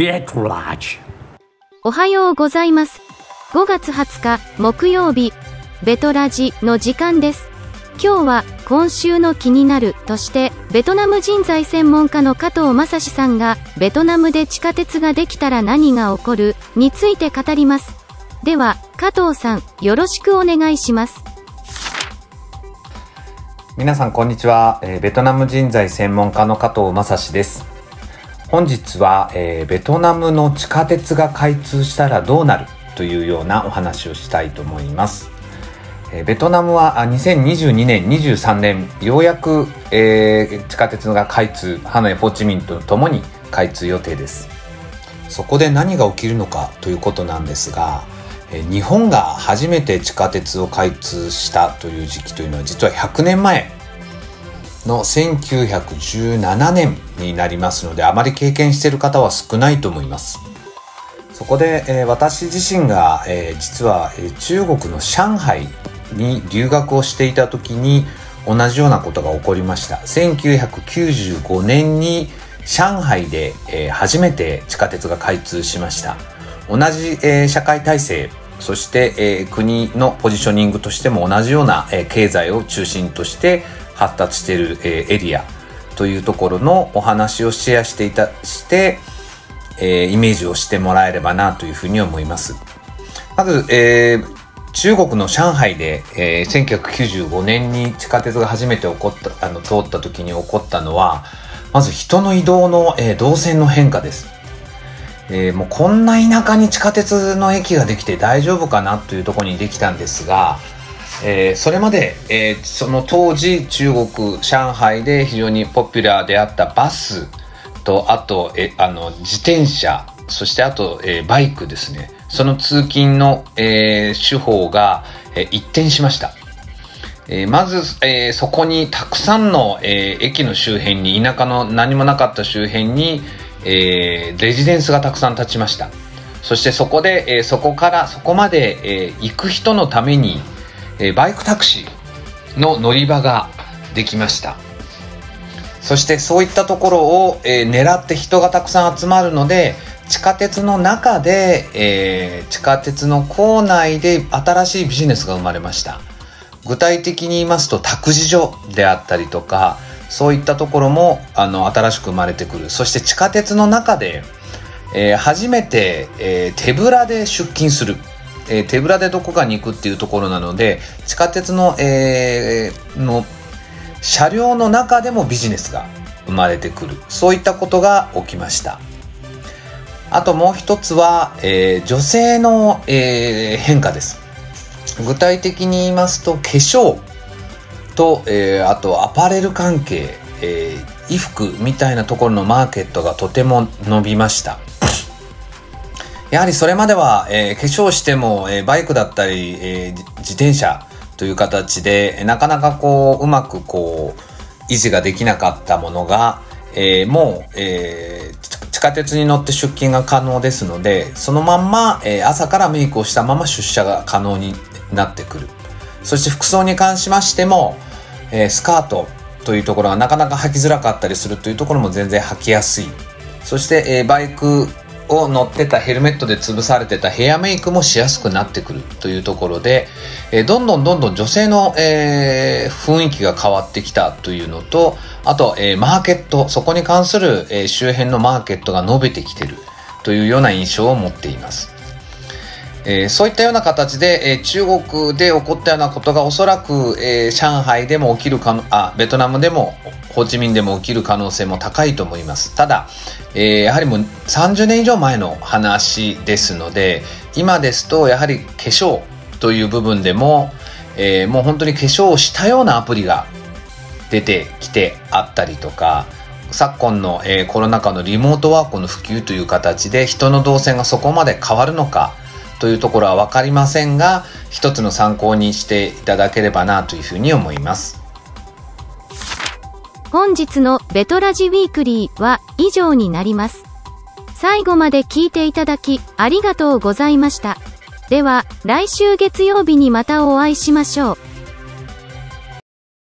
ベトラジおはようございます。5月20日木曜日、ベトラジの時間です。今日は今週の気になるとして、ベトナム人材専門家の加藤正史さんが、ベトナムで地下鉄ができたら何が起こるについて語ります。では、加藤さん、よろしくお願いします。皆さんこんにちは、えーベトナム人材専門家の加藤正史です本日は、えーベトナムの地下鉄が開通したらどうなるというようなお話をしたいと思います。えーベトナムはあ2022年23年ようやく、えー地下鉄が開通ハノイホーチミンとともに開通予定です。そこで何が起きるのかということなんですがえ日本が初めて地下鉄を開通したという時期というのは実は100年前の1917年になりますのであまり経験している方は少ないと思います。そこで、えー私自身が、えー実は、えー中国の上海に留学をしていた時に同じようなことが起こりました。1995年に上海で、えー初めて地下鉄が開通しました。同じ、えー社会体制そして、えー国のポジショニングとしても同じような、えー経済を中心として発達している、えーエリアというところのお話をシェアしていたして、えーイメージをしてもらえればなというふうに思います。まず、えー中国の上海で、えー1995年に地下鉄が初めて起こったあの通った時に起こったのはまず人の移動の、えー動線の変化です。えーもうこんな田舎に地下鉄の駅ができて大丈夫かなというところにできたんですが、えーそれまで、えーその当時中国上海で非常にポピュラーであったバスとあとえあの自転車そしてあと、えーバイクですねその通勤の、えー手法が、えー一転しました。えーまず、えーそこにたくさんの、えー駅の周辺に田舎の何もなかった周辺に、えーレジデンスがたくさん建ちましたそしてそこで、えーそこからそこまで、えー行く人のために、えバイクタクシーの乗り場ができました。そしてそういったところを、え狙って人がたくさん集まるので地下鉄の中で、えー地下鉄の構内で新しいビジネスが生まれました。具体的に言いますと託児所であったりとかそういったところもあの新しく生まれてくる。そして地下鉄の中で、えー初めて、えー手ぶらで出勤する、えー手ぶらでどこかに行くっていうところなので地下鉄の,、えーの車両の中でもビジネスが生まれてくる。そういったことが起きました。あともう一つは、えー女性の、えー変化です。具体的に言いますと化粧と、えーあとアパレル関係、え衣服みたいなところのマーケットがとても伸びました。やはりそれまでは、えー化粧しても、えーバイクだったり、えー自転車という形でなかなかこううまくこう維持ができなかったものが、えーもう、えー地下鉄に乗って出勤が可能ですのでそのまんま、えー朝からメイクをしたまま出社が可能になってくる。そして服装に関しましても、えスカートというところがなかなか履きづらかったりするというところも全然履きやすい。そして、えバイクを乗ってたヘルメットで潰されてたヘアメイクもしやすくなってくるというところで、えどんどんどんどん女性の、えー雰囲気が変わってきたというのとあと、えーマーケットそこに関する、えー周辺のマーケットが伸びてきてるというような印象を持っています。えーそういったような形で、えー中国で起こったようなことがおそらく、えー上海でも起きるかのあベトナムでもホーチミンでも起きる可能性も高いと思います。ただ、えーやはりもう30年以上前の話ですので今ですとやはり化粧という部分でも、えーもう本当に化粧をしたようなアプリが出てきてあったりとか昨今の、えーコロナ禍のリモートワークの普及という形で人の動線がそこまで変わるのかというところは分かりませんが一つの参考にしていただければなというふうに思います。本日のベトラジウィークリーは以上になります。最後まで聞いていただきありがとうございました。では、来週月曜日にまたお会いしましょう。